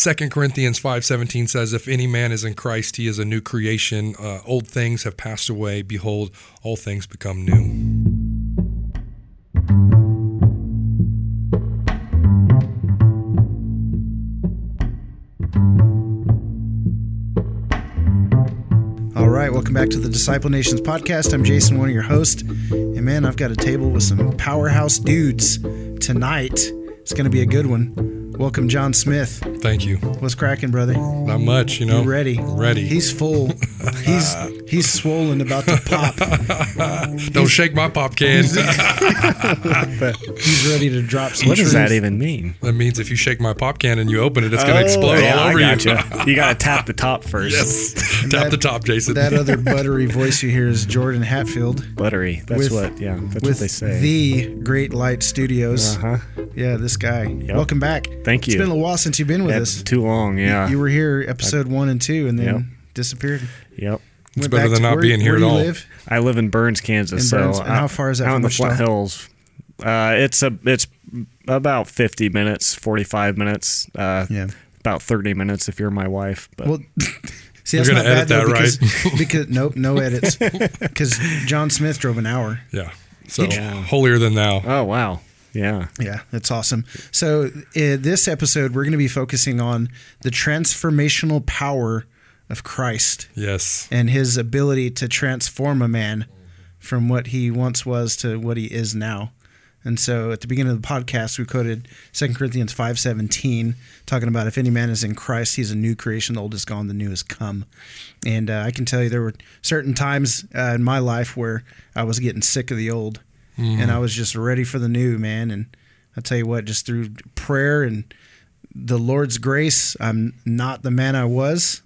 Second Corinthians 5:17 says if any man is in Christ he is a new creation uh, old things have passed away behold all things become new. All right, welcome back to the Disciple Nations podcast. I'm Jason, one of your hosts. And man, I've got a table with some powerhouse dudes tonight. It's going to be a good one. Welcome, Jon Smith. Thank you. What's cracking, brother? Not much, you know. You ready? Ready. He's full. He's he's swollen, about to pop. Don't shake my pop can. He's ready to drop some What does that even mean? that means if you shake my pop can and you open it, it's going to oh, explode Oh, yeah, all I over you. gotcha. you got to tap the top first. yes. Tap that- the top, Jason. That other buttery voice you hear is Jordan Hatfield Buttery. That's With- what. Yeah, that's what with they say. the Great Light Studios. uh huh. Yeah, this guy. Welcome back. Thank you. It's been a while since you've been with That's us. too long. Yeah. You were here episode one and two, and then Yep. disappeared. yep. It's Went better than not where- being here where at all. Live? I live in Burns, Kansas. In so Burns. And out- how far is that out from in the Wichita? Flint Hills? Uh, it's a it's about fifty minutes, forty five minutes. Uh, Yeah. About thirty minutes if you're my wife. But Well, see, You're that's gonna not bad edit though, that, because, right? because nope, no edits. Because Jon Smith drove an hour. yeah. So Yeah. holier than thou. oh wow, yeah. Yeah, that's awesome. So, uh, this episode, we're going to be focusing on the transformational power of Christ Yes. and his ability to transform a man from what he once was to what he is now. And so at the beginning of the podcast, we quoted 2 Corinthians 5.17, talking about if any man is in Christ, he's a new creation. The old is gone, the new has come. And uh, I can tell you there were certain times uh, in my life where I was getting sick of the old and I was just ready for the new, man. And I'll tell you what, just through prayer and the Lord's grace, I'm not the man I was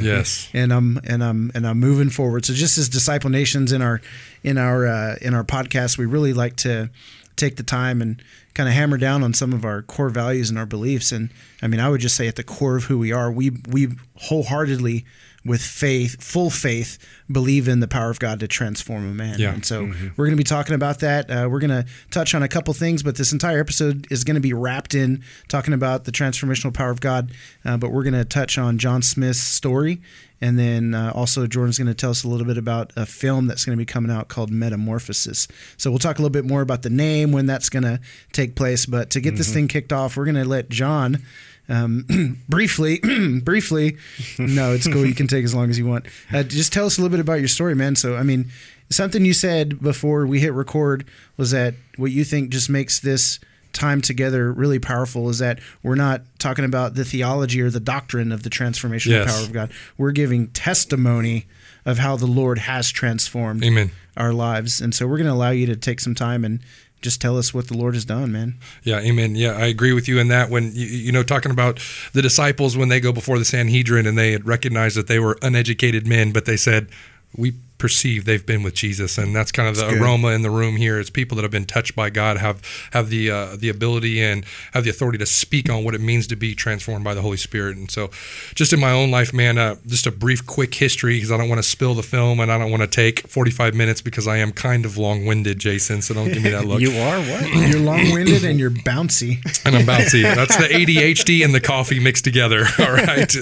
yes. and I'm and I'm and I'm moving forward. So just as disciple nations in our in our uh, in our podcast, we really like to take the time and kind of hammer down on some of our core values and our beliefs. And I mean, I would just say at the core of who we are, we we wholeheartedly with faith, full faith, believe in the power of God to transform a man. Yeah. And so we're going to be talking about that. Uh, we're going to touch on a couple things, but this entire episode is going to be wrapped in talking about the transformational power of God. Uh, but we're going to touch on Jon Smith's story. And then uh, also, Jordan's going to tell us a little bit about a film that's going to be coming out called Metamorphosis. So we'll talk a little bit more about the name, when that's going to take place. But to get this thing kicked off, we're going to let Jon um, briefly, briefly. No, it's cool. You can take as long as you want. Uh, just tell us a little bit about your story, man. So, I mean, something you said before we hit record was that what you think just makes this time together really powerful is that we're not talking about the theology or the doctrine of the transformational Yes. power of God. We're giving testimony of how the Lord has transformed Amen. our lives. And so we're going to allow you to take some time and just tell us what the Lord has done, man. Yeah, amen. Yeah, I agree with you in that. When you, you know, talking about the disciples when they go before the Sanhedrin and they had recognized that they were uneducated men, but they said, "We perceive they've been with Jesus," and that's kind of the aroma in the room here. It's people that have been touched by God, have have the uh, the ability and have the authority to speak on what it means to be transformed by the Holy Spirit. And so, just in my own life, man, uh, just a brief, quick history because I don't want to spill the film and I don't want to take forty five minutes because I am kind of long winded, Jason. So don't give me that look. You are what? You're long winded and you're bouncy. and I'm bouncy. That's the ADHD and the coffee mixed together. All right.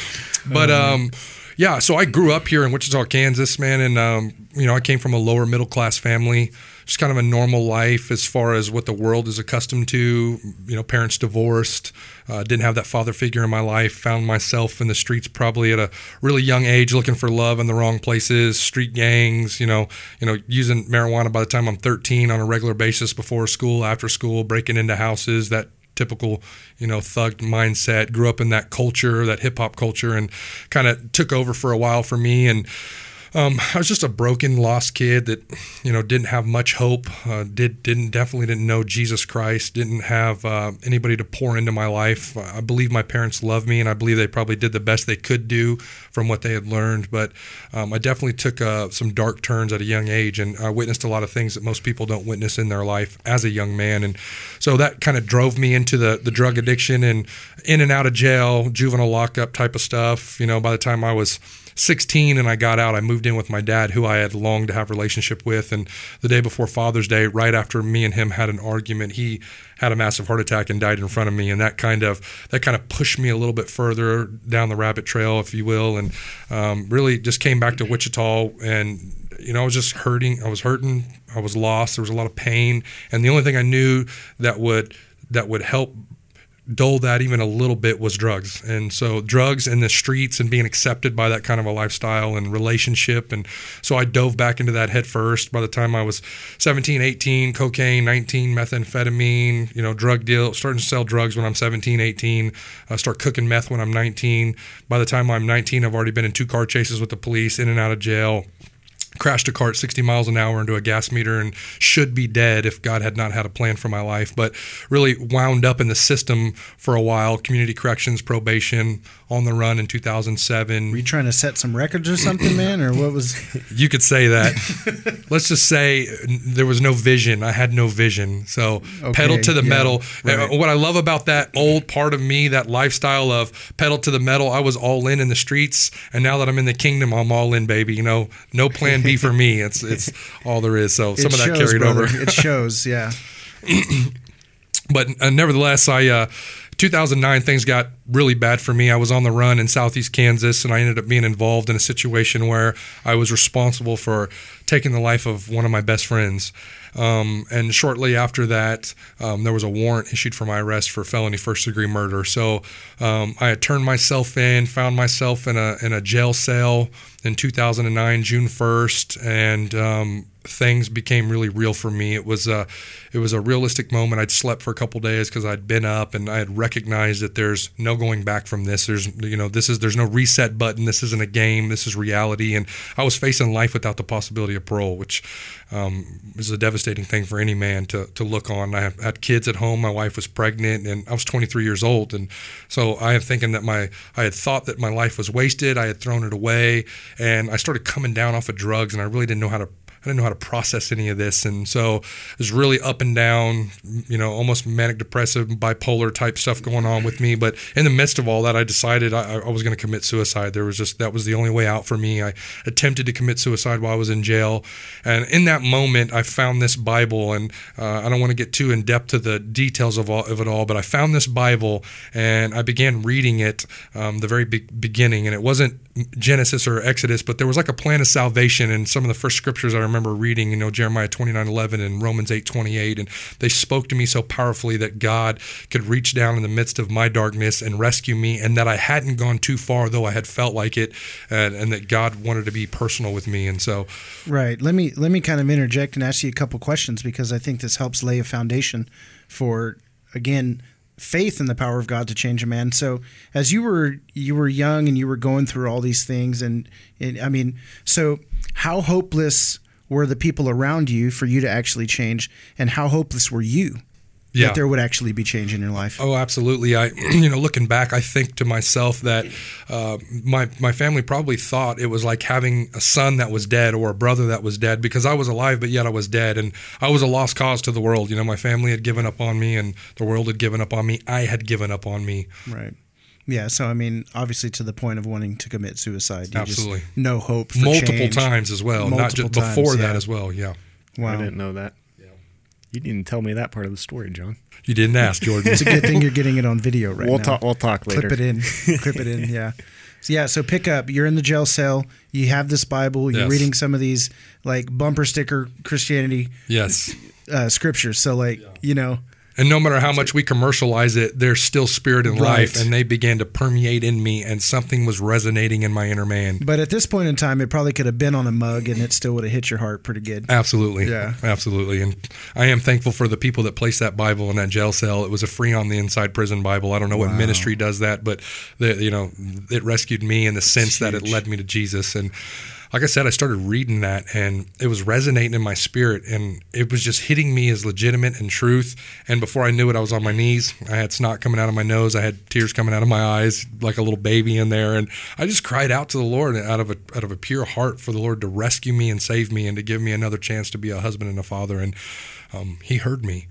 but um, yeah. So I grew up here in Wichita, Kansas, man, and um, you know I came from a lower middle class family. Just kind of a normal life as far as what the world is accustomed to. You know, parents divorced, uh, didn't have that father figure in my life. Found myself in the streets probably at a really young age, looking for love in the wrong places. Street gangs, you know, you know, using marijuana by the time I'm 13 on a regular basis before school, after school, breaking into houses. That typical, you know, thug mindset. Grew up in that culture, that hip hop culture, and kind of took over for a while for me. And um, I was just a broken, lost kid that, you know, didn't have much hope. Uh, did didn't definitely didn't know Jesus Christ. Didn't have uh, anybody to pour into my life. I believe my parents loved me, and I believe they probably did the best they could do from what they had learned. But um, I definitely took uh, some dark turns at a young age, and I witnessed a lot of things that most people don't witness in their life as a young man. And so that kind of drove me into the the drug addiction and in and out of jail, juvenile lockup type of stuff. You know, by the time I was 16 and I got out, I moved in with my dad, who I had longed to have relationship with. And the day before Father's Day, right after me and him had an argument, he had a massive heart attack and died in front of me. And that kind of that kind of pushed me a little bit further down the rabbit trail, if you will, and um, really just came back to Wichita and you know, I was just hurting. I was hurting. I was lost. There was a lot of pain, and the only thing I knew that would that would help dull that even a little bit was drugs. And so drugs and the streets and being accepted by that kind of a lifestyle and relationship. And so I dove back into that head first. By the time I was 17, 18, cocaine, 19, methamphetamine, you know, drug deal, starting to sell drugs when I'm 17, 18, I start cooking meth when I'm 19. By the time I'm 19, I've already been in two car chases with the police, in and out of jail crashed a cart 60 miles an hour into a gas meter and should be dead if God had not had a plan for my life. But really wound up in the system for a while community corrections, probation, on the run in 2007. Were you trying to set some records or something, man? Or what was. You could say that. Let's just say there was no vision. I had no vision. So Okay, pedal to the yeah, metal. right. Uh, what I love about that old part of me, that lifestyle of pedal to the metal, I was all in in the streets. And now that I'm in the kingdom, I'm all in, baby. You know, no plan B for me. It's it's all there is. So some of that shows, carried brother. over. It shows, yeah. but uh, nevertheless, I uh, 2009 things got really bad for me. I was on the run in southeast Kansas, and I ended up being involved in a situation where I was responsible for taking the life of one of my best friends. Um, and shortly after that, um, there was a warrant issued for my arrest for felony first degree murder. So um, I had turned myself in, found myself in a in a jail cell in 2009, June 1st, and um, things became really real for me. It was a, it was a realistic moment. I'd slept for a couple days because I'd been up and I had recognized that there's no going back from this. There's, you know, this is there's no reset button. This isn't a game. This is reality. And I was facing life without the possibility of parole, which um, is a devastating thing for any man to to look on. I had kids at home. My wife was pregnant, and I was 23 years old. And so I am thinking that my I had thought that my life was wasted. I had thrown it away, and I started coming down off of drugs, and I really didn't know how to I didn't know how to process any of this, and so it was really up and down, you know, almost manic depressive, bipolar type stuff going on with me. But in the midst of all that, I decided I, I was going to commit suicide. There was just that was the only way out for me. I attempted to commit suicide while I was in jail, and in that moment, I found this Bible, and uh, I don't want to get too in depth to the details of all of it all, but I found this Bible, and I began reading it, um, the very be- beginning, and it wasn't Genesis or Exodus, but there was like a plan of salvation, and some of the first scriptures I remember reading, you know, Jeremiah 29 11 and Romans 8 28. And they spoke to me so powerfully that God could reach down in the midst of my darkness and rescue me, and that I hadn't gone too far, though I had felt like it, and, and that God wanted to be personal with me. And so, Right. Let me let me kind of interject and ask you a couple questions because I think this helps lay a foundation for again faith in the power of God to change a man. So as you were you were young and you were going through all these things and, and I mean, so how hopeless were the people around you for you to actually change and how hopeless were you yeah. that there would actually be change in your life? Oh, absolutely. I, you know, looking back, I think to myself that uh, my my family probably thought it was like having a son that was dead or a brother that was dead because I was alive, but yet I was dead, and I was a lost cause to the world. You know, my family had given up on me, and the world had given up on me. I had given up on me. Right. Yeah, so I mean, obviously to the point of wanting to commit suicide. You Absolutely. Just, no hope for multiple change. times as well, not Multiple just before times, that as well. Yeah, Wow. I didn't know that. Yeah. You didn't tell me that part of the story, Jon. you didn't ask, Jordan. It's a good thing you're getting it on video right we'll now. talk. We'll talk later. Clip it in. Clip it in. Yeah. So yeah. So pick up. You're in the jail cell. You have this Bible. You're Yes. reading some of these like bumper sticker Christianity yes, uh, scriptures. So like you know, and no matter how much we commercialize it, there's still spirit in life, and they began to permeate in me, and something was resonating in my inner man. but at this point in time, it probably could have been on a mug, and it still would have hit your heart pretty good. Absolutely. Yeah. Absolutely. And I am thankful for the people that placed that Bible in that jail cell. It was a free on the inside prison Bible. I don't know what ministry does that, but the, you know, it rescued me in the sense that it led me to Jesus. And like I said, I started reading that and it was resonating in my spirit and it was just hitting me as legitimate and truth. And before I knew it, I was on my knees. I had snot coming out of my nose. I had tears coming out of my eyes like a little baby in there. And I just cried out to the Lord out of a, out of a pure heart for the Lord to rescue me and save me and to give me another chance to be a husband and a father. And um, he heard me.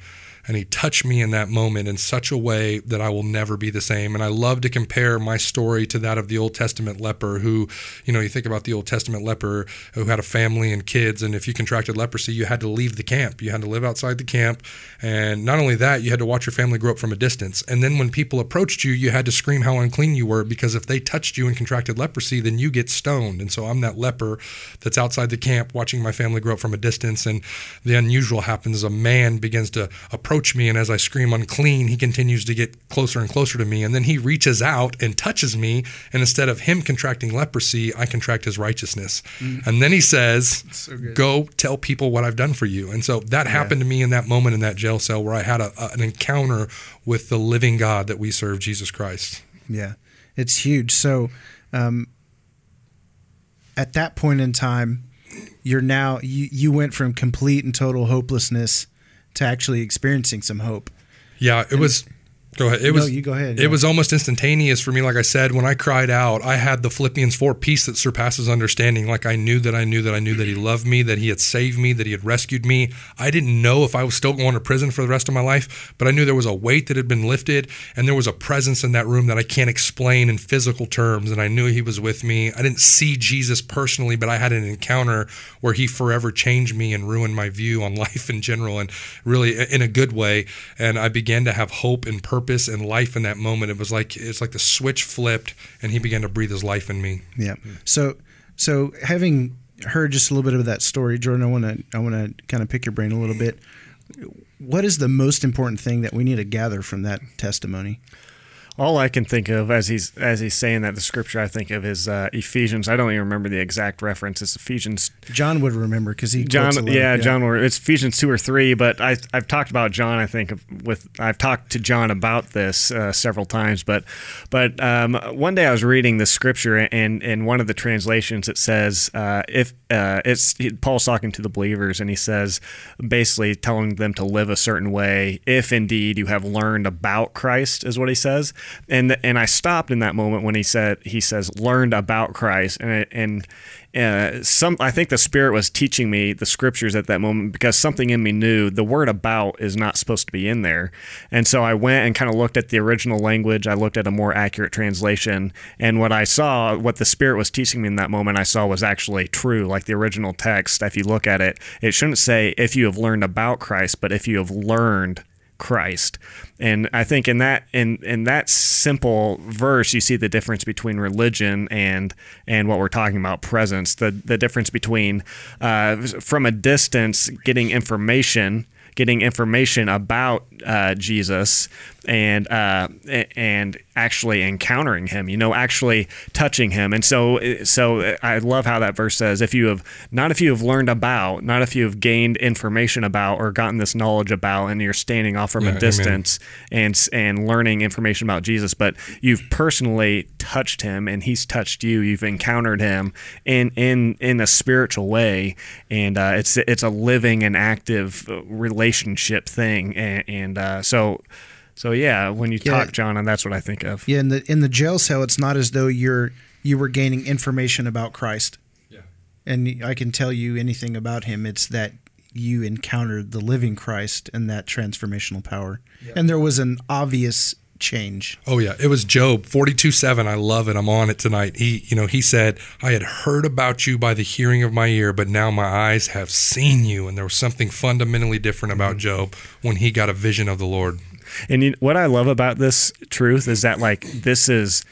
And he touched me in that moment in such a way that I will never be the same. And I love to compare my story to that of the Old Testament leper who, you know, you think about the Old Testament leper who had a family and kids. And if you contracted leprosy, you had to leave the camp. You had to live outside the camp. And not only that, you had to watch your family grow up from a distance. And then when people approached you, you had to scream how unclean you were because if they touched you and contracted leprosy, then you get stoned. And so I'm that leper that's outside the camp watching my family grow up from a distance. And the unusual happens a man begins to approach me. And as I scream unclean, he continues to get closer and closer to me. And then he reaches out and touches me. And instead of him contracting leprosy, I contract his righteousness. Mm. And then he says, so Go tell people what I've done for you. And so that yeah. happened to me in that moment in that jail cell where I had a, a, an encounter with the living God that we serve, Jesus Christ. Yeah, it's huge. So, um, at that point in time, you're now you you went from complete and total hopelessness to actually experiencing some hope. Yeah, it and, was Go ahead. It was. No, you go ahead. It yeah. was almost instantaneous for me. Like I said, when I cried out, I had the Philippians four peace that surpasses understanding. Like I knew that I knew that I knew that He loved me, that He had saved me, that He had rescued me. I didn't know if I was still going to prison for the rest of my life, but I knew there was a weight that had been lifted, and there was a presence in that room that I can't explain in physical terms. And I knew He was with me. I didn't see Jesus personally, but I had an encounter where He forever changed me and ruined my view on life in general, and really in a good way. And I began to have hope and purpose and life in that moment. It was like it's like the switch flipped, and he began to breathe his life in me. Yeah. So so having heard just a little bit of that story, Jordan, I want to I want to kind of pick your brain a little bit. What is the most important thing that we need to gather from that testimony? All I can think of as he's as he's saying that the scripture I think of is uh, Ephesians. I don't even remember the exact reference. It's Ephesians. Jon would remember because he Jon. Yeah, yeah, Jon. It's Ephesians two or three. But I I've talked about Jon. I think with I've talked to Jon about this uh, several times. But but um, one day I was reading the scripture and in one of the translations it says uh, if uh, it's Paul's talking to the believers and he says basically telling them to live a certain way if indeed you have learned about Christ is what he says. And and I stopped in that moment when he said he says learned about Christ. And and uh, some I think the Spirit was teaching me the scriptures at that moment because something in me knew the word about is not supposed to be in there, and so I went and kind of looked at the original language. I looked at a more accurate translation, and what I saw, what the Spirit was teaching me in that moment, I saw was actually true. Like the original text, if you look at it, it shouldn't say if you have learned about Christ, but if you have learned Christ. And I think in that in in that simple verse you see the difference between religion and and what we're talking about presence. The the difference between uh, from a distance getting information getting information about uh, Jesus and uh, and actually encountering him, you know, actually touching him. And so so I love how that verse says, if you have not if you have learned about, not if you have gained information about or gotten this knowledge about, and you're standing off from yeah, a distance amen. and and learning information about Jesus, but you've personally touched him and he's touched you. You've encountered him in in in a spiritual way, and uh, it's it's a living and active relationship thing, and, and uh, so. So yeah, when you yeah. talk, Jon, and that's what I think of. Yeah, in the in the jail cell, it's not as though you're you were gaining information about Christ. Yeah. And I can tell you anything about him. It's that you encountered the living Christ and that transformational power. Yeah. And there was an obvious change. Oh yeah, it was Job 42:7. I love it. I'm on it tonight. He, you know, he said, "I had heard about you by the hearing of my ear, but now my eyes have seen you." And there was something fundamentally different about mm-hmm. Job when he got a vision of the Lord. And you, what I love about this truth is that like this is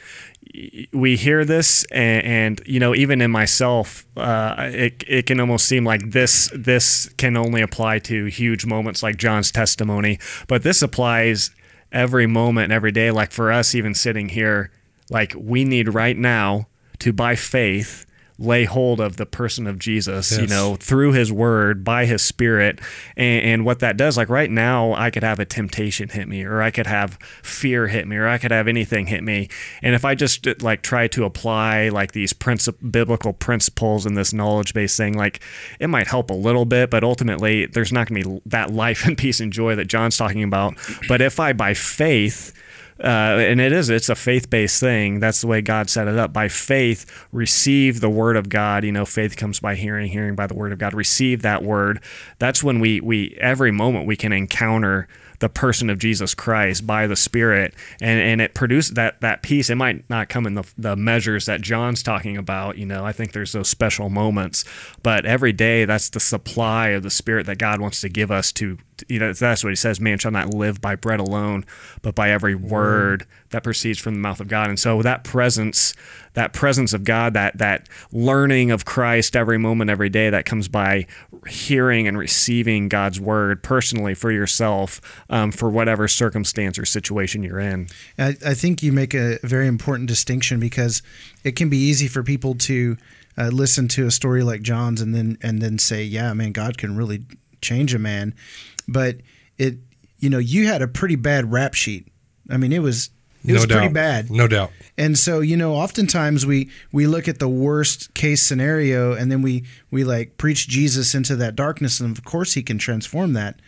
we hear this and, and, you know even in myself uh, it, it can almost seem like this this can only apply to huge moments like jon's testimony but this applies every moment every day. Like for us, even sitting here, like we need right now to, by faith, lay hold of the person of Jesus, yes. you know, through his word, by his spirit. And, and, what that does, like right now, I could have a temptation hit me, or I could have fear hit me, or I could have anything hit me. And if I just uh, like try to apply like these princip- biblical principles and this knowledge based thing, like it might help a little bit, but ultimately there's not going to be that life and peace and joy that Jon's talking about. But if I, by faith, uh, and it is it's a faith-based thing. That's the way god set it up. By faith receive the word of god. You know faith comes by hearing hearing by the word of god. Receive that word. That's when we we every moment we can encounter the person of Jesus Christ by the Spirit, and and it produced that that peace. It might not come in the the measures that Jon's talking about. You know, I think there's those special moments, but every day that's the supply of the Spirit that God wants to give us to you know that's what he says man shall not live by bread alone but by every word that proceeds from the mouth of god and so that presence that presence of god that that learning of christ every moment every day that comes by hearing and receiving god's word personally for yourself um, for whatever circumstance or situation you're in I, I think you make a very important distinction because it can be easy for people to uh, listen to a story like Jon's and then and then say, "Yeah, man, God can really change a man." But it, you know, you had a pretty bad rap sheet. I mean, it was it no was doubt. pretty bad. No doubt. And so, you know, oftentimes we we look at the worst case scenario and then we we like preach Jesus into that darkness and of course he can transform that.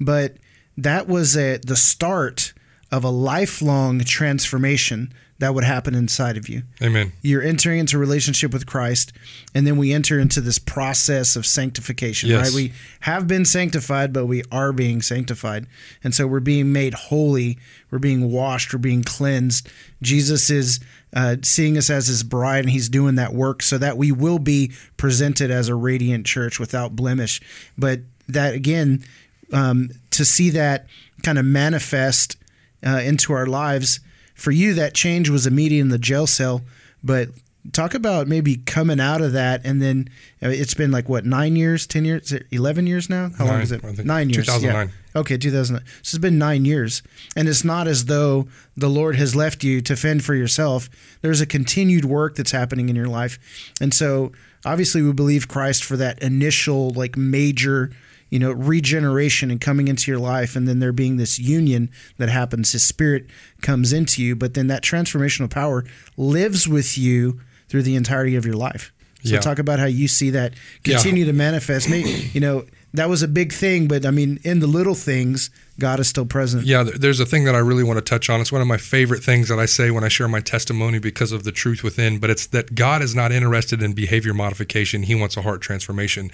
But that was a the start of a lifelong transformation that would happen inside of you. Amen. You're entering into a relationship with Christ, and then we enter into this process of sanctification, Yes. right? We have been sanctified, but we are being sanctified. And so we're being made holy, we're being washed, we're being cleansed. Jesus is uh, seeing us as his bride, and he's doing that work so that we will be presented as a radiant church without blemish. But that, again, um, to see that kind of manifest uh, into our lives. For you, that change was immediate in the jail cell, but talk about maybe coming out of that and then uh, it's been like what nine years, ten years, eleven years now? How long is it? Nine years. 2009. Yeah. Okay, 2009. So it's been nine years, and it's not as though the Lord has left you to fend for yourself. There's a continued work that's happening in your life, and so obviously we believe Christ for that initial like major you know regeneration and coming into your life and then there being this union that happens his spirit comes into you but then that transformational power lives with you through the entirety of your life. So Yeah. talk about how you see that continue to manifest. Maybe you know that was a big thing but i mean in the little things god is still present Yeah, there's a thing that I really want to touch on. It's one of my favorite things that I say when I share my testimony because of the truth within, but it's that God is not interested in behavior modification. He wants a heart transformation.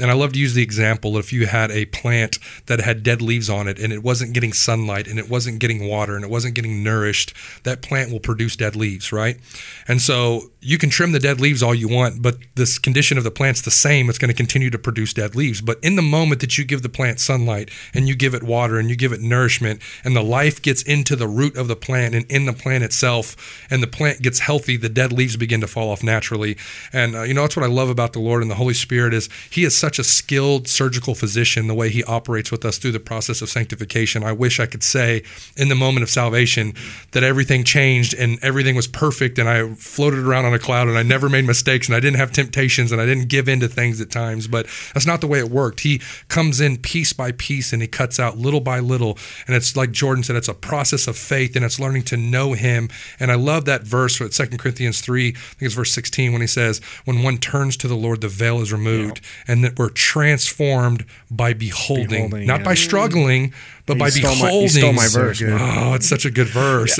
And I love to use the example if you had a plant that had dead leaves on it and it wasn't getting sunlight and it wasn't getting water and it wasn't getting nourished, that plant will produce dead leaves, right? And so you can trim the dead leaves all you want, but this condition of the plant's the same. It's going to continue to produce dead leaves. But in the moment that you give the plant sunlight and you give it water and you give it nourishment and the life gets into the root of the plant and in the plant itself and the plant gets healthy, the dead leaves begin to fall off naturally. And uh, you know, that's what I love about the Lord and the Holy Spirit is he is such a skilled surgical physician the way he operates with us through the process of sanctification. I wish I could say in the moment of salvation that everything changed and everything was perfect and I floated around on a cloud and I never made mistakes and I didn't have temptations and I didn't give in to things at times, but that's not the way it worked. He comes in piece by piece and he cuts out little by little and it's like Jordan said it's a process of faith and it's learning to know him. And I love that verse with 2 Corinthians 3, I think it's verse 16 when he says when one turns to the Lord the veil is removed and that we're transformed by beholding, Beholding, not yeah. by struggling, but You by my- beholding. you stole my verse. Oh, it's such a good verse.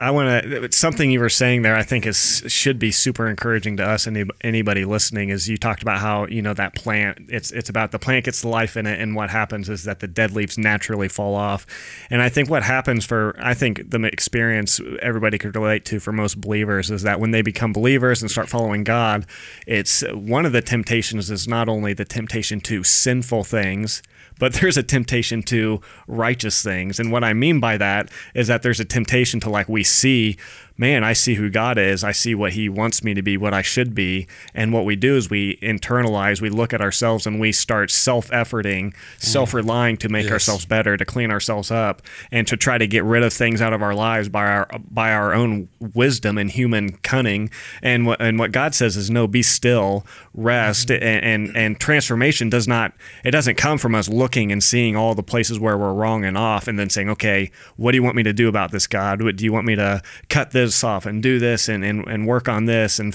I want to something you were saying there. I think is should be super encouraging to us and anybody listening. Is you talked about how you know that plant. It's it's about the plant gets the life in it, and what happens is that the dead leaves naturally fall off. And I think what happens for I think the experience everybody could relate to for most believers is that when they become believers and start following God, it's one of the temptations is not only the temptation to sinful things but there's a temptation to righteous things. And what I mean by that is that there's a temptation to like we see, man, I see who God is. I see what he wants me to be, what I should be. And what we do is we internalize, we look at ourselves and we start self-efforting, mm. self-relying to make Yes. ourselves better, to clean ourselves up and to try to get rid of things out of our lives by our by our own wisdom and human cunning. And what and what God says is no, be still, rest mm-hmm. and, and and transformation does not it doesn't come from us looking and seeing all the places where we're wrong and off and then saying, "Okay, what do you want me to do about this, God? What, do you want me to cut this this off and do this and, and, and work on this. And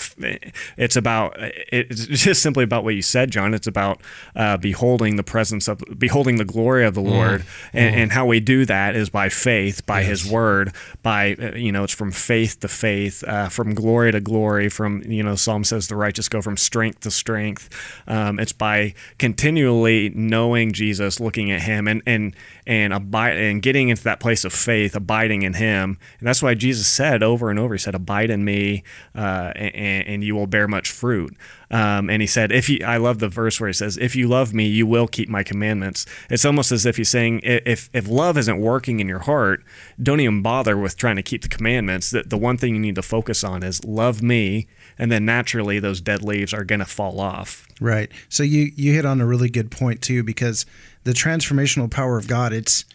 it's about, it's just simply about what you said, Jon. It's about uh, beholding the presence of, beholding the glory of the mm. Lord. And, and, how we do that is by faith, by yes. his word, by, you know, it's from faith to faith, uh, from glory to glory, from, you know, Psalm says the righteous go from strength to strength. Um, it's by continually knowing Jesus, looking at him and, and, and abide and getting into that place of faith, abiding in Him. And that's why Jesus said over and over, He said, "Abide in Me, uh, and, and, you will bear much fruit." Um, and He said, "If you," I love the verse where He says, "If you love Me, you will keep My commandments." It's almost as if He's saying, if if love isn't working in your heart, don't even bother with trying to keep the commandments. The one thing you need to focus on is love Me, and then naturally those dead leaves are going to fall off. Right. So you you hit on a really good point too, because the transformational power of God, it's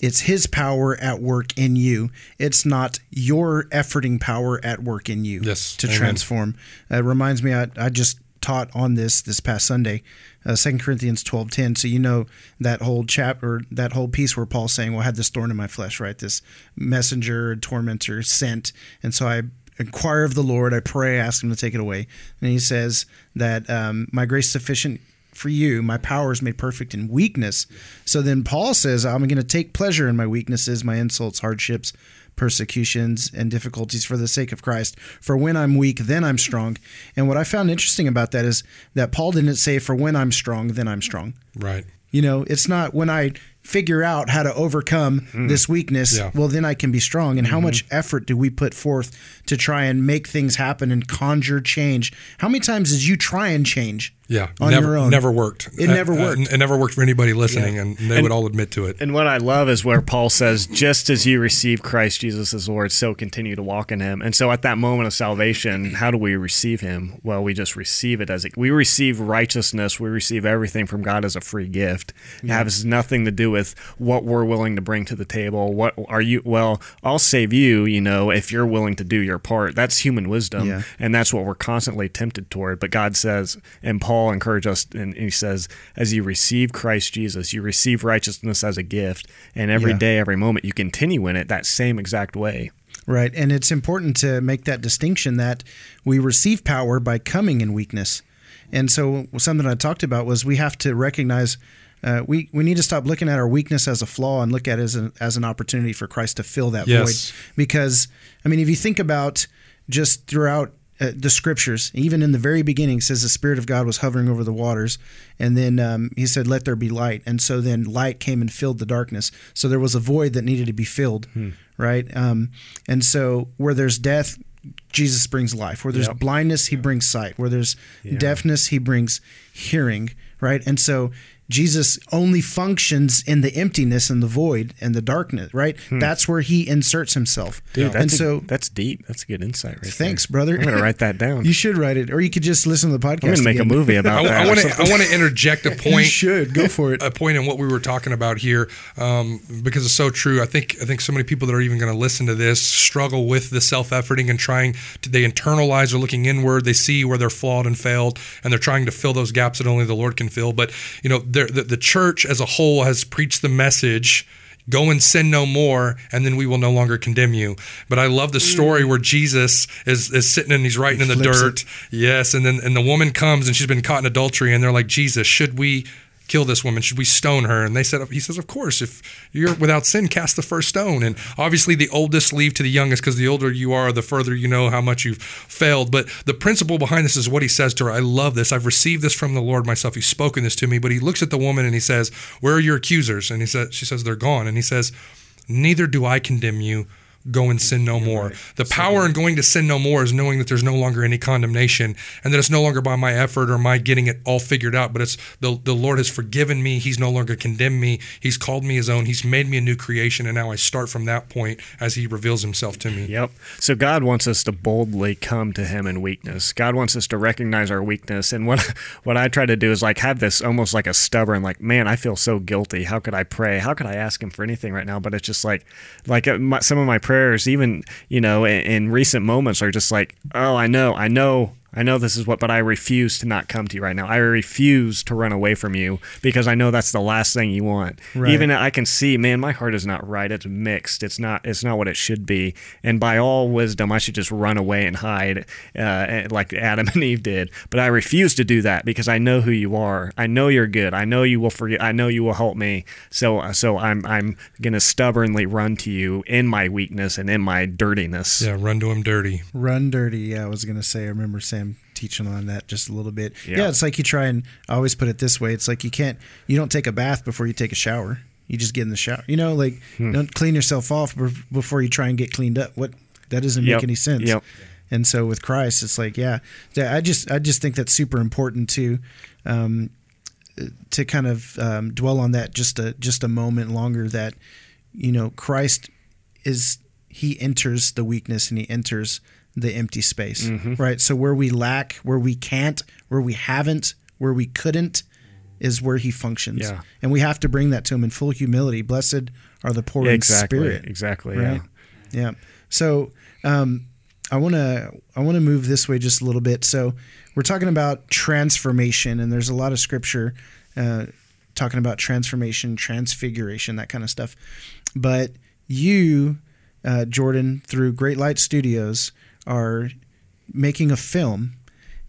it's his power at work in you. It's not your efforting power at work in you yes, to amen. transform. It reminds me, I, I just taught on this this past Sunday, uh, Second uh, Corinthians twelve ten. So you know that whole chapter, that whole piece where Paul's saying, "Well, I had this thorn in my flesh, right? This messenger, tormentor, sent, and so I inquire of the Lord. I pray, ask Him to take it away." And He says that um, my grace is sufficient for you. My power is made perfect in weakness. So then Paul says, I'm going to take pleasure in my weaknesses, my insults, hardships, persecutions, and difficulties for the sake of Christ. For when I'm weak, then I'm strong. And what I found interesting about that is that Paul didn't say, For when I'm strong, then I'm strong. Right. You know, it's not when I figure out how to overcome mm. this weakness, yeah. well, then I can be strong. And mm-hmm. how much effort do we put forth to try and make things happen and conjure change? How many times did you try and change? Yeah, on never, your own. Never worked. It never uh, worked. Uh, it never worked for anybody listening, yeah. and they and, would all admit to it. And what I love is where Paul says, "Just as you receive Christ Jesus as Lord, so continue to walk in Him." And so, at that moment of salvation, how do we receive Him? Well, we just receive it as a, we receive righteousness. We receive everything from God as a free gift. It has nothing to do with what we're willing to bring to the table. What are you? Well, I'll save you. You know, if you're willing to do your part. That's human wisdom, yeah. and that's what we're constantly tempted toward. But God says, and Paul encouraged us and he says, as you receive Christ Jesus, you receive righteousness as a gift, and every yeah. day, every moment, you continue in it that same exact way. Right. And it's important to make that distinction that we receive power by coming in weakness. And so, something I talked about was we have to recognize uh, we, we need to stop looking at our weakness as a flaw and look at it as, a, as an opportunity for Christ to fill that yes. void. Because, I mean, if you think about just throughout uh, the scriptures, even in the very beginning, says the Spirit of God was hovering over the waters, and then um, He said, "Let there be light," and so then light came and filled the darkness. So there was a void that needed to be filled, hmm. right? Um, and so where there's death, Jesus brings life. Where there's yep. blindness, He brings sight. Where there's yeah. deafness, He brings hearing, right? And so Jesus only functions in the emptiness and the void and the darkness, right? Hmm. That's where he inserts himself. Dude, and so that's deep. That's a good insight, right? Thanks, there. brother. I'm gonna write that down. you should write it, or you could just listen to the podcast. I'm gonna make again. a movie about I, that. I want to. I want to interject a point. you should go for it. A point in what we were talking about here, um, because it's so true. I think. I think so many people that are even going to listen to this struggle with the self-efforting and trying. To, they internalize or looking inward. They see where they're flawed and failed, and they're trying to fill those gaps that only the Lord can fill. But you know, the, the church as a whole has preached the message go and sin no more and then we will no longer condemn you. But i love the story mm. where jesus is, is sitting and he's writing he in the dirt it. yes and then and the woman comes and she's been caught in adultery and they're like jesus should we kill this woman? Should we stone her? And they said, he says, of course, if you're without sin, cast the first stone. And obviously the oldest leave to the youngest because the older you are, the further you know how much you've failed. But the principle behind this is what he says to her. I love this. I've received this from the Lord myself. He's spoken this to me. But he looks at the woman and he says, where are your accusers? And he says, she says, they're gone. And he says, neither do I condemn you go and sin no more. The power in going to sin no more is knowing that there's no longer any condemnation and that it's no longer by my effort or my getting it all figured out, but it's the, the Lord has forgiven me. He's no longer condemned me. He's called me his own. He's made me a new creation. And now I start from that point as he reveals himself to me. Yep. So God wants us to boldly come to him in weakness. God wants us to recognize our weakness. And what, what I try to do is like have this almost like a stubborn, like, man, I feel so guilty. How could I pray? How could I ask him for anything right now? But it's just like, like uh, my, some of my prayers prayers, even you know, in, in recent moments, are just like, oh, I know, I know, I know this is what, but I refuse to not come to you right now. I refuse to run away from you because I know that's the last thing you want. Right. Even I can see, man, my heart is not right. It's mixed. It's not. It's not what it should be. And by all wisdom, I should just run away and hide, uh, like Adam and Eve did. But I refuse to do that because I know who you are. I know you're good. I know you will forget. I know you will help me. So, so I'm I'm gonna stubbornly run to you in my weakness and in my dirtiness. Yeah, run to him dirty. Run dirty. Yeah, I was gonna say. I remember Teaching on that just a little bit. Yeah. Yeah. it's like you try and I always put it this way. It's like you can't you don't take a bath before you take a shower. You just get in the shower. You know, like Hmm. don't clean yourself off before you try and get cleaned up. What that doesn't Yep. make any sense. Yep. And so with Christ, it's like, yeah, I just I just think that's super important to um, to kind of um, dwell on that just a just a moment longer. That you know, Christ is he enters the weakness and he enters the empty space, right? So where we lack, where we can't, where we haven't, where we couldn't, is where he functions, Yeah. and we have to bring that to him in full humility. Blessed are the poor exactly. in spirit, Exactly. right? Yeah. Yeah. So um, I want to I want to move this way just a little bit. So we're talking about transformation, and there's a lot of scripture uh, talking about transformation, transfiguration, that kind of stuff. But you, uh, Jordan, through Great Light Studios, are making a film.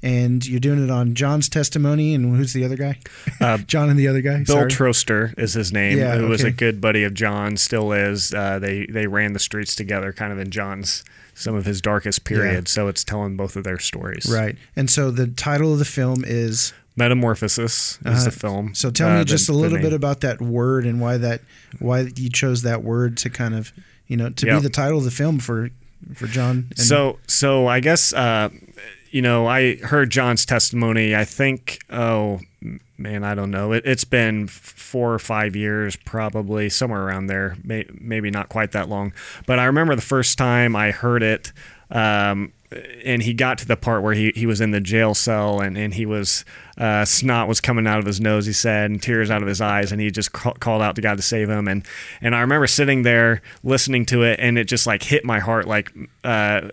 And you're doing it on Jon's testimony, and who's the other guy? Uh, Jon and the other guy. Bill Sorry. Troster is his name. Yeah, who was a good buddy of Jon, still is. Uh, they they ran the streets together, kind of in Jon's some of his darkest periods. So it's telling both of their stories. Right. And so the title of the film is Metamorphosis is Uh, the film. So tell Uh, me the- just a little bit about that word and why that why you chose that word to kind of you know to Yep. be the title of the film for for Jon. So so I guess uh, you know I heard Jon's testimony. I think oh man I don't know. It, it's been four or five years probably somewhere around there. May, maybe not quite that long. But I remember the first time I heard it. Um, and he got to the part where he, he was in the jail cell and, and he was uh, snot was coming out of his nose he said and tears out of his eyes and he just ca- called out to God to save him. And and I remember sitting there listening to it and it just like hit my heart like uh,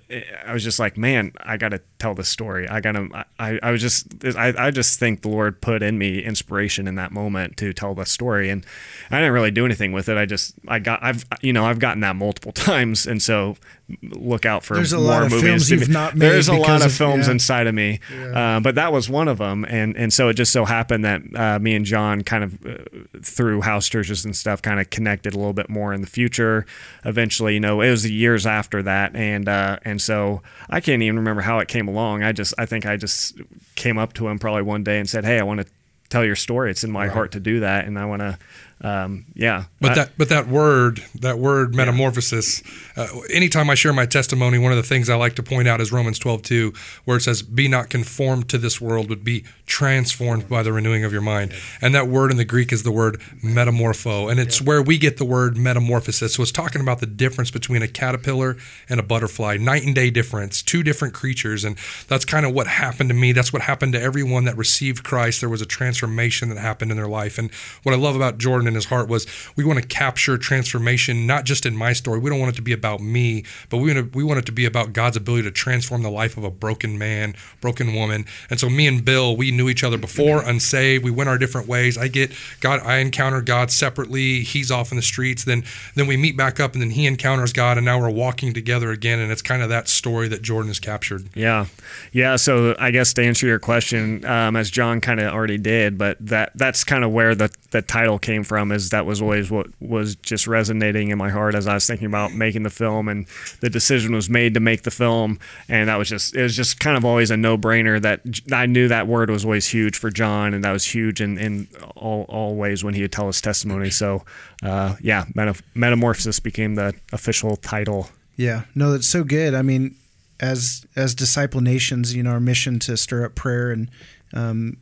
I was just like man I got to tell this story. I got to I, I was just I, I just think the Lord put in me inspiration in that moment to tell the story. And I didn't really do anything with it. I just I got I've you know I've gotten that multiple times and so look out for There's a more lot of movies. films you've not made there's a lot of of- films yeah. inside of me uh, but that was one of them and and so it just so happened that uh, me and Jon kind of uh, through house churches and stuff kind of connected a little bit more in the future eventually you know it was the years after that and uh, and so I can't even remember how it came along. I just I think I just came up to him probably one day and said hey I want to tell your story. It's in my heart to do that and I want to um, yeah But I- that but that word that word metamorphosis. Uh, anytime I share my testimony, one of the things I like to point out is Romans twelve two, where it says, "Be not conformed to this world, but be transformed by the renewing of your mind." And that word in the Greek is the word metamorpho, and it's where we get the word metamorphosis. So it's talking about the difference between a caterpillar and a butterfly, night and day difference, two different creatures, and that's kind of what happened to me. That's what happened to everyone that received Christ. There was a transformation that happened in their life, and what I love about Jordan and his heart was we want to capture transformation, not just in my story. We don't want it to be about me, but we want to, we want it to be about God's ability to transform the life of a broken man, broken woman. And so me and Bill, we knew each other before, unsaved. We went our different ways. I get God. I encounter God separately. He's off in the streets. Then then we meet back up, and then he encounters God, and now we're walking together again. And it's kind of that story that Jordan has captured. Yeah, yeah. So I guess to answer your question, um, as Jon kind of already did, but that that's kind of where the the title came from. Is that was always what was just resonating in my heart as I was thinking about making the film, and the decision was made to make the film, and that was just it was just kind of always a no brainer. That I knew that word was always huge for Jon, and that was huge in in all all ways when he would tell his testimony. So uh, yeah, Meta- Metamorphosis became the official title. Yeah, no, that's so good. I mean, as as disciple nations, you know, our mission to stir up prayer and um,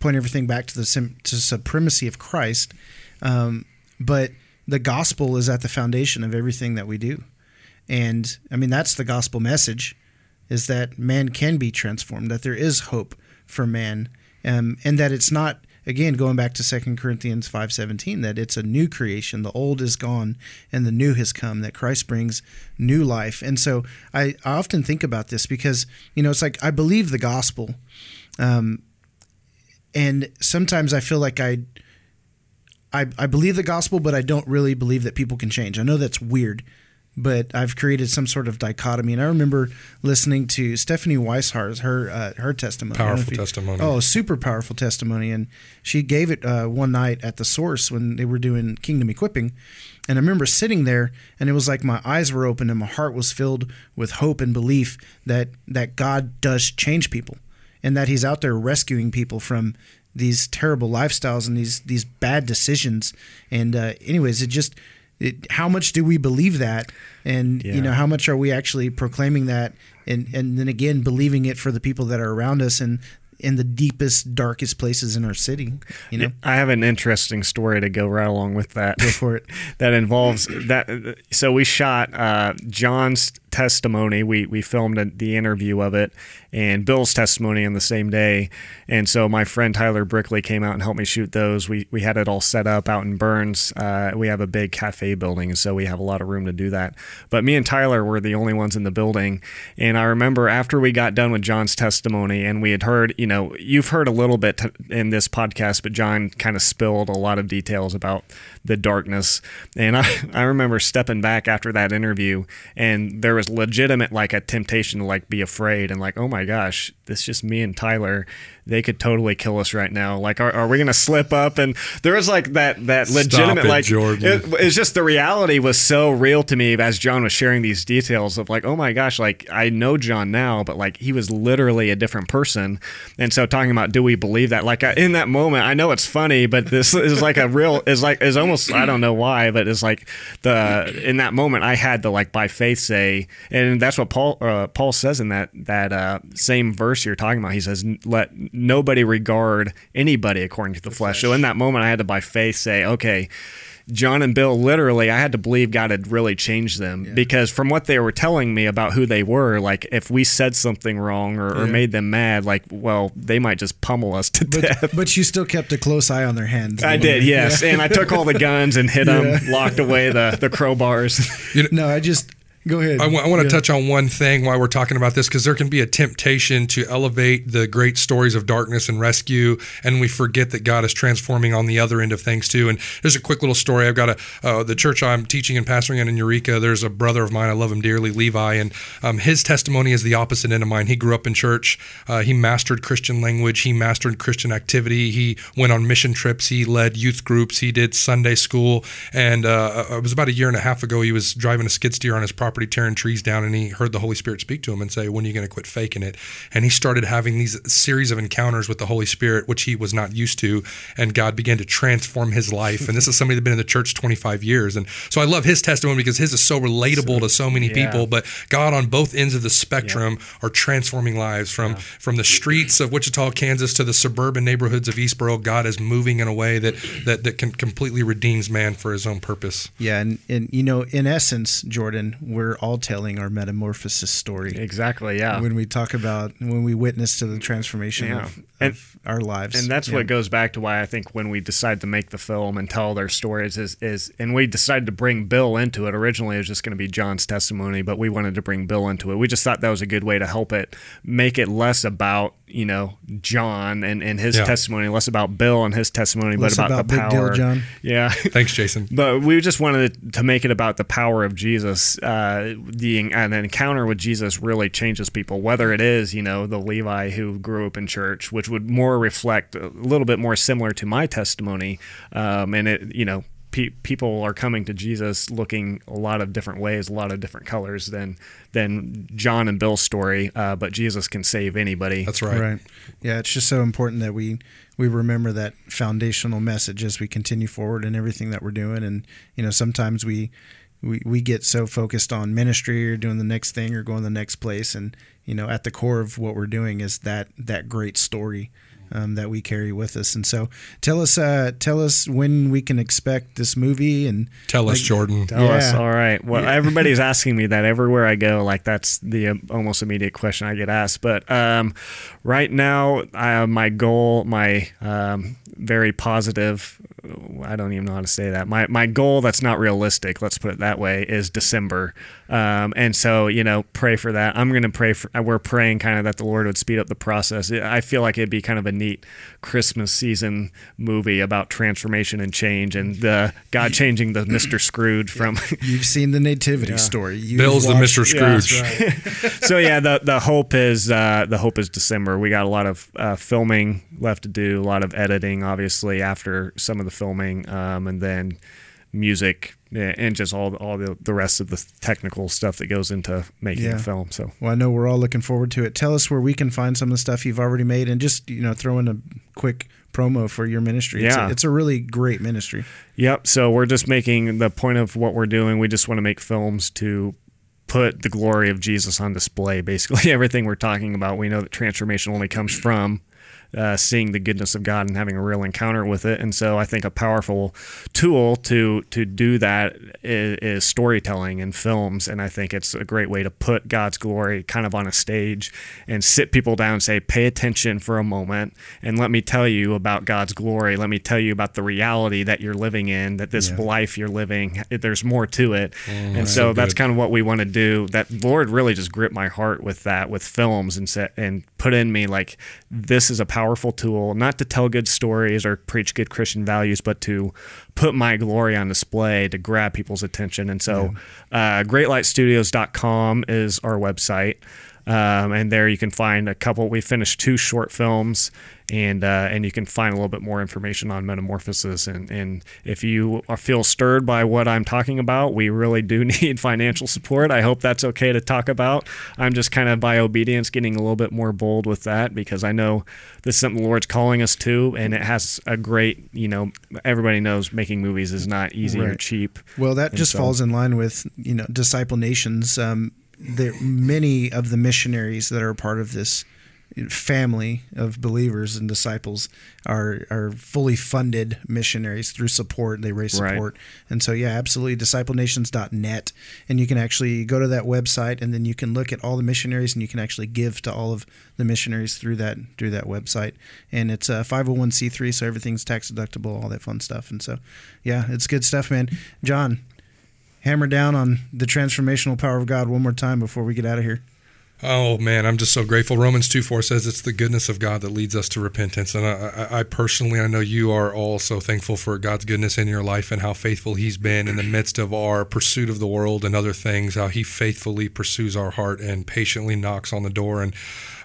point everything back to the sim- to supremacy of Christ. Um, but the gospel is at the foundation of everything that we do, and I mean that's the gospel message, is that man can be transformed, that there is hope for man, um, and that it's not again, going back to Second Corinthians five seventeen, that it's a new creation. The old is gone and the new has come. That Christ brings new life. And so I, I often think about this because you know it's like I believe the gospel, um, and sometimes I feel like I. I, I believe the gospel, but I don't really believe that people can change. I know that's weird, but I've created some sort of dichotomy. And I remember listening to Stephanie Weishart, her uh, her testimony. Powerful testimony. Oh, super powerful testimony, and she gave it uh, one night at the Source when they were doing Kingdom Equipping. And I remember sitting there, and it was like my eyes were open, and my heart was filled with hope and belief that that God does change people, and that He's out there rescuing people from these terrible lifestyles and these these bad decisions. And uh, anyways, it just it, how much do we believe that, and Yeah. you know how much are we actually proclaiming that, and and then again believing it for the people that are around us and in the deepest, darkest places in our city. You know, I have an interesting story to go right along with that. go for it. that involves that. So we shot uh, Jon's testimony. We we filmed the interview of it, and Bill's testimony on the same day. And so my friend Tyler Brickley came out and helped me shoot those. We we had it all set up out in Burns. Uh, we have a big cafe building, so we have a lot of room to do that. But me and Tyler were the only ones in the building. And I remember after we got done with Jon's testimony, and we had heard, you know, you've heard a little bit t- in this podcast, but Jon kind of spilled a lot of details about the darkness. And I, I remember stepping back after that interview, and there was legitimate like a temptation to like be afraid and like, oh my gosh, this just me and Tyler. They could totally kill us right now. Like, are, are we gonna slip up? And there was like that that legitimate it, like Jordan. it- it's just the reality was so real to me as Jon was sharing these details of like, oh my gosh, like I know Jon now, but like he was literally a different person. And so talking about do we believe that? Like I, in that moment, I know it's funny, but this is like a real is like is almost I don't know why, but it's like the in that moment I had to like by faith say, and that's what Paul uh, Paul says in that that uh, same verse you're talking about. He says, "Let nobody regard anybody according to the, flesh. So in that moment, I had to by faith say, okay. Jon and Bill, literally, I had to believe God had really changed them because from what they were telling me about who they were, like if we said something wrong or, or made them mad, like, well, they might just pummel us to death. But, but you still kept a close eye on their hands. I did, yes. And I took all the guns and hit them, locked away the, the crowbars. No, I just go ahead. I want, want to Yeah. touch on one thing while we're talking about this because there can be a temptation to elevate the great stories of darkness and rescue, and we forget that God is transforming on the other end of things too. And there's a quick little story. I've got a uh, the church I'm teaching and pastoring in in Eureka. There's a brother of mine. I love him dearly, Levi, and um, his testimony is the opposite end of mine. He grew up in church. Uh, he mastered Christian language. He mastered Christian activity. He went on mission trips. He led youth groups. He did Sunday school. And uh, it was about a year and a half ago. He was driving a skid steer on his property, tearing trees down, and he heard the Holy Spirit speak to him and say, "When are you going to quit faking it?" And he started having these series of encounters with the Holy Spirit, which he was not used to. And God began to transform his life. And this is somebody that's been in the church 25 years. And so I love his testimony because his is so relatable to so many yeah. people. But God on both ends of the spectrum are transforming lives from from the streets of Wichita, Kansas, to the suburban neighborhoods of Eastborough. God is moving in a way that that that can completely redeems man for His own purpose. Yeah, and, and you know, in essence, Jordan, we're all telling our metamorphosis story exactly, yeah. when we talk about when we witness to the transformation Yeah. of, And- of our lives. and that's Yeah. what goes back to why I think when we decided to make the film and tell their stories is is and we decided to bring Bill into it. Originally, it was just going to be Jon's testimony, but we wanted to bring Bill into it. We just thought that was a good way to help it make it less about you know Jon and, and his Yeah. testimony, less about Bill and his testimony, Less but about, about the Big Deal power. Jon. Yeah. Thanks, Jason. But we just wanted to make it about the power of Jesus. Uh, the an encounter with Jesus really changes people. Whether it is, you know, the Levi who grew up in church, which would more reflect a little bit more similar to my testimony, um, and it, you know. Pe- people are coming to Jesus looking a lot of different ways, a lot of different colors than than Jon and Bill's story. Uh, but Jesus can save anybody. That's right. Right. Yeah, it's just so important that we we remember that foundational message as we continue forward in everything that we're doing. And you know, sometimes we we, we get so focused on ministry or doing the next thing or going the next place, and you know, at the core of what we're doing is that that great story um, that we carry with us. And so, tell us, uh, tell us when we can expect this movie, and Tell us, Jordan. Tell us. All right. Well, everybody's asking me that everywhere I go. Like that's the uh, almost immediate question I get asked. But um, right now, uh, my goal, my um, very positive. I don't even know how to say that. My my goal that's not realistic. Let's put it that way. Is December. Um, and so you know, pray for that. I'm going to pray for. We're praying kind of that the Lord would speed up the process. I feel like it'd be kind of a neat Christmas season movie about transformation and change and the God changing the Mr. Scrooge from. you've seen the Nativity story. You've Bill's the watched- Mr. Yeah, Scrooge. so yeah, the the hope is uh, the hope is December. We got a lot of uh, filming left to do, a lot of editing, obviously after some of the filming, um, and then music eh, and just all all the, the rest of the technical stuff that goes into making Yeah. a film. So Well, I know we're all looking forward to it. Tell us where we can find some of the stuff you've already made, and just you know, throw in a quick promo for your ministry. It's, Yeah. a, it's a really great ministry. Yep. So we're just making the point of what we're doing. We just want to make films to put the glory of Jesus on display. Basically, everything we're talking about, we know that transformation only comes from uh, seeing the goodness of God and having a real encounter with it. And so, I think a powerful tool to to do that is, is storytelling and films. And I think it's a great way to put God's glory kind of on a stage and sit people down and say, "Pay attention for a moment, and let me tell you about God's glory. Let me tell you about the reality that you're living in. That this Yeah. life you're living, there's more to it." and so, so that's kind of what we want to do. That Lord really just gripped my heart with that, with films, and set and put in me like this is a powerful tool, not to tell good stories or preach good Christian values, but to put my glory on display to grab people's attention. And so, uh, GreatLightStudios.com is our website. Um, and there you can find a couple. We finished two short films, and uh, and you can find a little bit more information on metamorphosis. And, and if you feel stirred by what I'm talking about, we really do need financial support. I hope that's okay to talk about. I'm just kind of by obedience getting a little bit more bold with that because I know this is something the Lord's calling us to, and it has a great, you know, everybody knows making movies is not easy or cheap. Well, that And just so- falls in line with you know disciple nations. Um, there many of the missionaries that are part of this family of believers and disciples are are fully funded missionaries through support. They raise Right. support, and so yeah, absolutely. DiscipleNations.net, and you can actually go to that website, and then you can look at all the missionaries, and you can actually give to all of the missionaries through that through that website. And it's a 501c3, so everything's tax deductible, all that fun stuff. And so, yeah, it's good stuff, man. Jon, hammer down on the transformational power of God one more time before we get out of here. Oh man, I'm just so grateful. Romans 2 4 says it's the goodness of God that leads us to repentance. And I, I, personally, I know you are all so thankful for God's goodness in your life and how faithful He's been in the midst of our pursuit of the world and other things, how He faithfully pursues our heart and patiently knocks on the door. And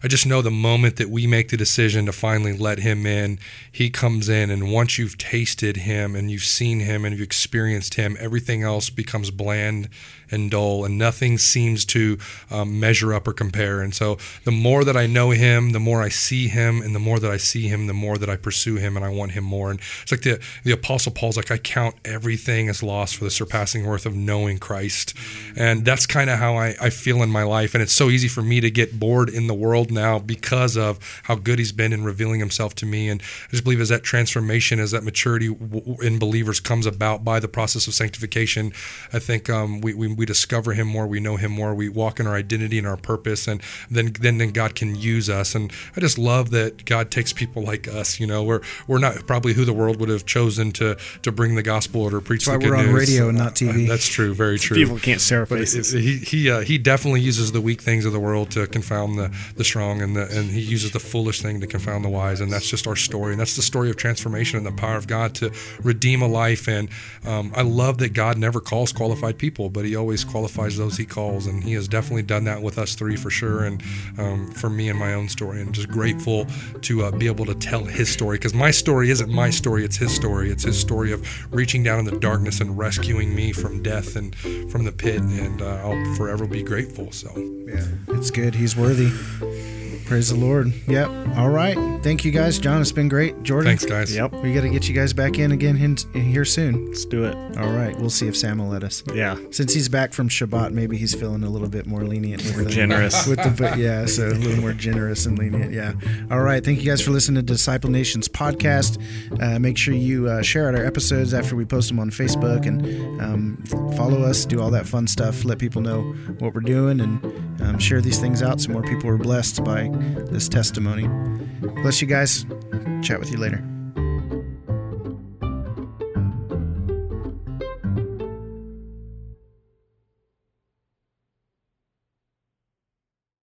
I just know the moment that we make the decision to finally let Him in, He comes in. And once you've tasted Him and you've seen Him and you've experienced Him, everything else becomes bland and dull, and nothing seems to um, measure up or compare. And so, the more that I know Him, the more I see Him, and the more that I see Him, the more that I pursue Him, and I want Him more. And it's like the the Apostle Paul's like, I count everything as lost for the surpassing worth of knowing Christ, and that's kind of how I, I feel in my life. And it's so easy for me to get bored in the world now because of how good He's been in revealing Himself to me. And I just believe as that transformation, as that maturity in believers comes about by the process of sanctification, I think um, we, we we discover Him more, we know Him more, we walk in our identity and our purpose, and then then then God can use us. And I just love that God takes people like us. You know, we're we're not probably who the world would have chosen to to bring the gospel or to preach That's the why good we're on news. radio and not TV. That's true, very true. People can't see our faces. it- he he uh, he definitely uses the weak things of the world to confound the, the strong, and the, and he uses the foolish thing to confound the wise, and that's just our story, and that's the story of transformation and the power of God to redeem a life. And um, I love that God never calls qualified people, but He always qualifies those He calls, and He has definitely done that with us three for sure, and um, for me and my own story, and just grateful to uh, be able to tell His story because my story isn't my story; it's His story. It's His story of reaching down in the darkness and rescuing me from death and from the pit, and uh, I'll forever be grateful. So, Yeah, it's good. He's worthy. Praise the Lord. Yep. All right. Thank you guys. Jon, it's been great. Jordan. Thanks, guys. Yep. We got to get you guys back in again hin- here soon. Let's do it. All right. We'll see if Sam will let us. Yeah. Since he's back from Shabbat, maybe he's feeling a little bit more lenient with More the, generous. With the yeah, so a little more generous and lenient. Yeah. All right. Thank you guys for listening to Disciple Nations podcast. Uh, make sure you uh, share out our episodes after we post them on Facebook and um, follow us. Do all that fun stuff. Let people know what we're doing and um, share these things out so more people are blessed by this testimony. Bless you guys. Chat with you later.